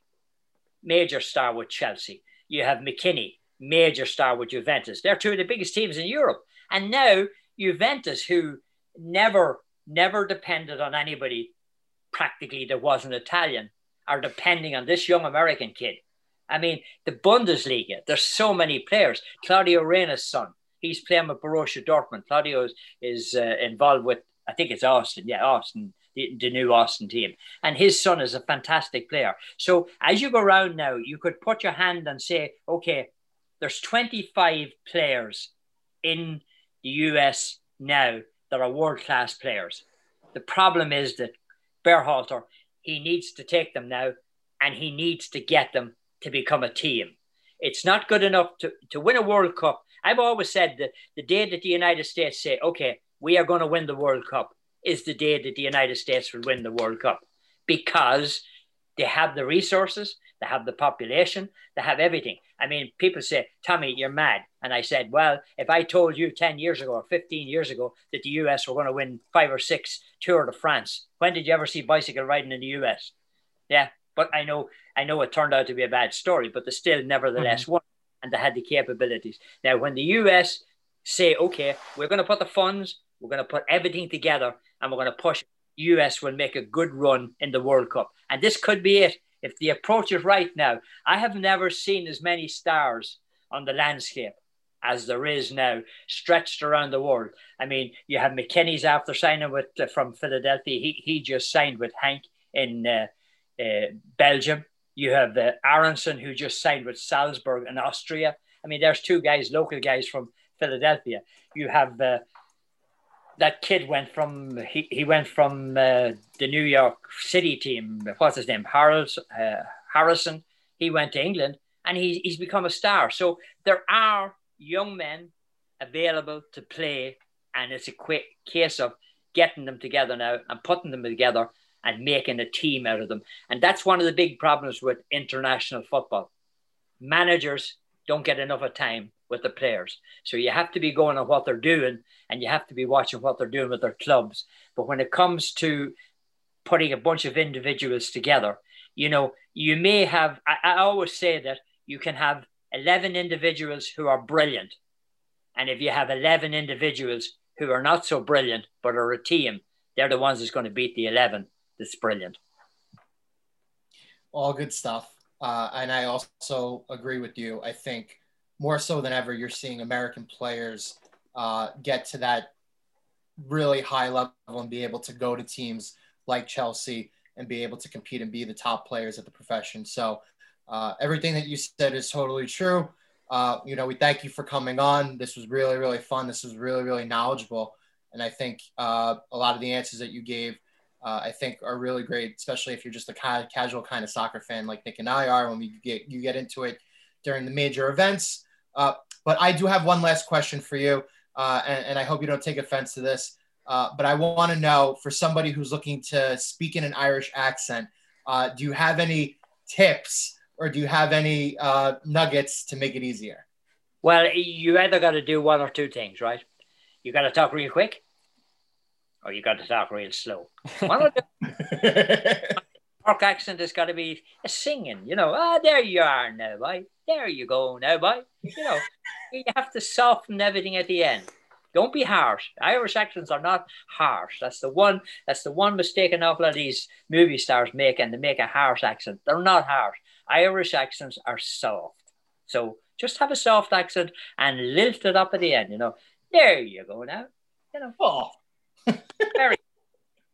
Speaker 4: major star with Chelsea. You have McKennie, major star with Juventus. They're two of the biggest teams in Europe. And now Juventus, who never, never depended on anybody practically that wasn't Italian, are depending on this young American kid. I mean, the Bundesliga, there's so many players. Claudio Reyna's son, he's playing with Borussia Dortmund. Claudio is, is uh, involved with, I think it's Austin. Yeah, Austin the, the new Austin team. And his son is a fantastic player. So as you go around now, you could put your hand and say, okay, there's 25 players in the US now that are world class players. The problem is that Berhalter, he needs to take them now and he needs to get them to become a team. It's not good enough to, to win a World Cup. I've always said that the day that the United States say, okay, we are going to win the World Cup, is the day that the United States will win the World Cup because they have the resources, they have the population, they have everything. I mean, people say, Tommy, you're mad. And I said, well, if I told you 10 years ago or 15 years ago that the US were going to win five or six Tour de France, when did you ever see bicycle riding in the US? Yeah, but I know, I know it turned out to be a bad story, but they still nevertheless mm-hmm. won and they had the capabilities. Now, when the US say, okay, we're going to put the funds, we're going to put everything together and we're going to push. US will make a good run in the World Cup. And this could be it. if the approach is right now, I have never seen as many stars on the landscape as there is now, stretched around the world. I mean, you have McKinney's after signing with uh, from Philadelphia. He he just signed with Genk in uh, uh, Belgium. You have uh, Aaronson who just signed with Salzburg in Austria. I mean, there's two guys, local guys from Philadelphia. You have uh, that kid went from he, he went from uh, the New York City team. What's his name? Harold uh, Harrison. He went to England and he's he's become a star. So there are young men available to play, and it's a quick case of getting them together now and putting them together and making a team out of them. And that's one of the big problems with international football. Managers don't get enough of time with the players. So you have to be going on what they're doing and you have to be watching what they're doing with their clubs. But when it comes to putting a bunch of individuals together, you know, you may have, I, I always say that you can have 11 individuals who are brilliant. And if you have 11 individuals who are not so brilliant, but are a team, they're the ones that's going to beat the 11 that's brilliant.
Speaker 3: All good stuff. Uh, and I also agree with you. I think more so than ever, you're seeing American players uh, get to that really high level and be able to go to teams like Chelsea and be able to compete and be the top players at the profession. So uh, everything that you said is totally true. Uh, you know, we thank you for coming on. This was really, really fun. This was really, really knowledgeable. And I think uh, a lot of the answers that you gave, uh, I think, are really great, especially if you're just a of casual kind of soccer fan like Nick and I are when we get you get into it during the major events. Uh, but I do have one last question for you, uh, and, and, I hope you don't take offense to this. but I want to know for somebody who's looking to speak in an Irish accent, do you have any tips? or do you have any uh, nuggets to make it easier?
Speaker 4: Well, you either got to do one or two things, right? You got to talk real quick, or you got to talk real slow. One of the Cork accent has got to be a singing, you know. Ah, there you are now, boy. There you go now, boy. You know, you have to soften everything at the end. Don't be harsh. Irish accents are not harsh. That's the one. That's the one mistake an awful lot of these movie stars make, and they make a harsh accent. They're not harsh. Irish accents are soft. So just have a soft accent and lift it up at the end. You know, there you go now. You know,
Speaker 3: oh, very,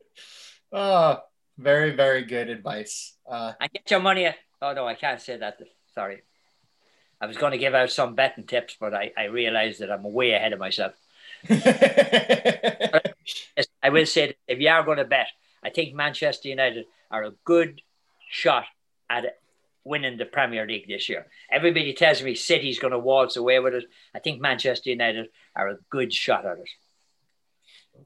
Speaker 3: oh, very, very good advice. Uh,
Speaker 4: I get your money. Oh no, I can't say that. Sorry. I was going to give out some betting tips, but I, I realized that I'm way ahead of myself. I will say if you are going to bet, I think Manchester United are a good shot at winning the Premier League this year. Everybody tells me City's going to waltz away with it. I think Manchester United are a good shot at it.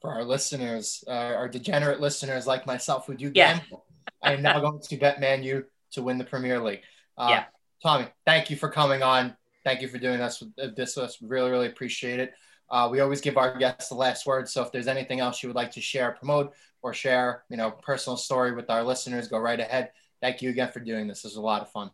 Speaker 3: For our listeners, uh, our degenerate listeners like myself who do gamble, yeah. I am now going to bet Man U to win the Premier League. Uh, yeah. Tommy, thank you for coming on. Thank you for doing this. This us really, really appreciate it. Uh, we always give our guests the last word. So if there's anything else you would like to share, promote, or share, you know, personal story with our listeners, go right ahead. Thank you again for doing this. This was a lot of fun.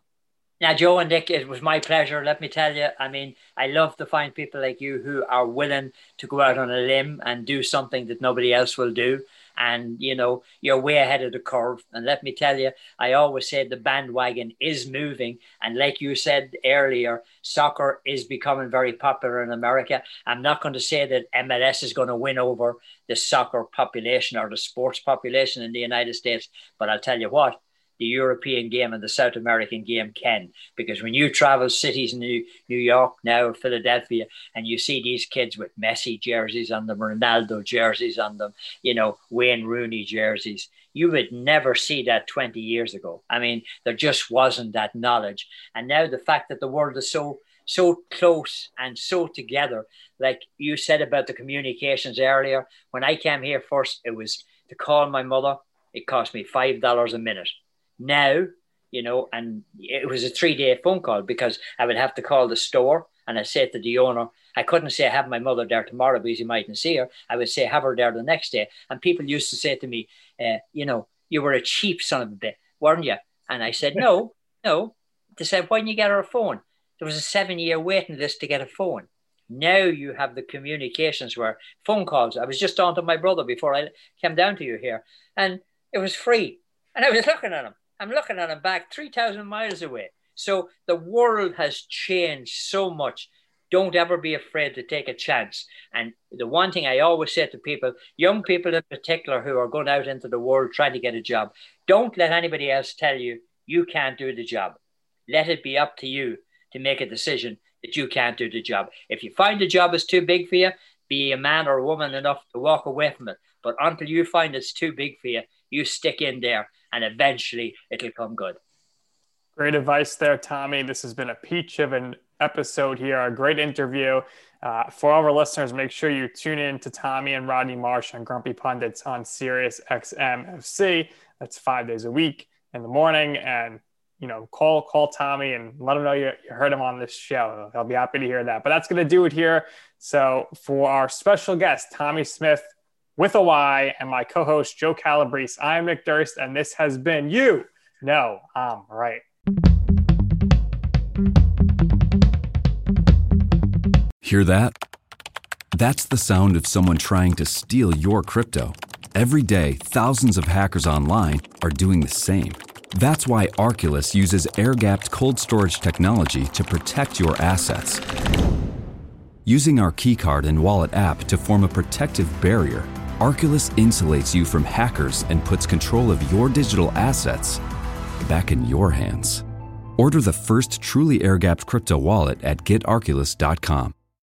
Speaker 4: Now, Joe and Dick, it was my pleasure. Let me tell you, I mean, I love to find people like you who are willing to go out on a limb and do something that nobody else will do and you know you're way ahead of the curve. And let me tell you i always say the bandwagon is moving. And like you said earlier soccer is becoming very popular in america. I'm not going to say that mls is going to win over the soccer population or the sports population in the united states but i'll tell you what the European game and the South American game can. Because when you travel cities in New, New York now, Philadelphia, and you see these kids with Messi jerseys on them, Ronaldo jerseys on them, you know, Wayne Rooney jerseys, you would never see that 20 years ago. I mean, there just wasn't that knowledge. And now the fact that the world is so so close and so together, like you said about the communications earlier, when I came here first, it was to call my mother. It cost me five dollars a minute now, you know, and it was a three day phone call because I would have to call the store and I said to the owner, I couldn't say have my mother there tomorrow because you mightn't see her. I would say have her there the next day. And people used to say to me, uh, you know, you were a cheap son of a bitch, weren't you? And I said, no, no. They said, why didn't you get her a phone? There was a seven year waiting list to get a phone. Now you have the communications where phone calls. I was just on to my brother before I came down to you here, and it was free. And I was looking at him. I'm looking at him back 3,000 miles away. So the world has changed so much. Don't ever be afraid to take a chance. And the one thing I always say to people, young people in particular who are going out into the world trying to get a job, don't let anybody else tell you you can't do the job. Let it be up to you to make a decision that you can't do the job. If you find the job is too big for you, be a man or a woman enough to walk away from it. But until you find it's too big for you, you stick in there and eventually it'll come good.
Speaker 2: Great advice there, Tommy. This has been a peach of an episode here, a great interview. Uh, for all our listeners, make sure you tune in to Tommy and Rodney Marsh on Grumpy Pundits on Sirius XMFC. That's five days a week in the morning. And you know, call call Tommy and let him know you, you heard him on this show. He'll be happy to hear that. But that's going to do it here. So for our special guest, Tommy Smyth with a Y, and my co-host Joe Calabrese, I'm Nick Durst, and this has been You Know I'm Right.
Speaker 7: Hear that? That's the sound of someone trying to steal your crypto. Every day, thousands of hackers online are doing the same. That's why Arculus uses air gapped cold storage technology to protect your assets. Using our keycard and wallet app to form a protective barrier, Arculus insulates you from hackers and puts control of your digital assets back in your hands. Order the first truly air gapped crypto wallet at getarculus.com.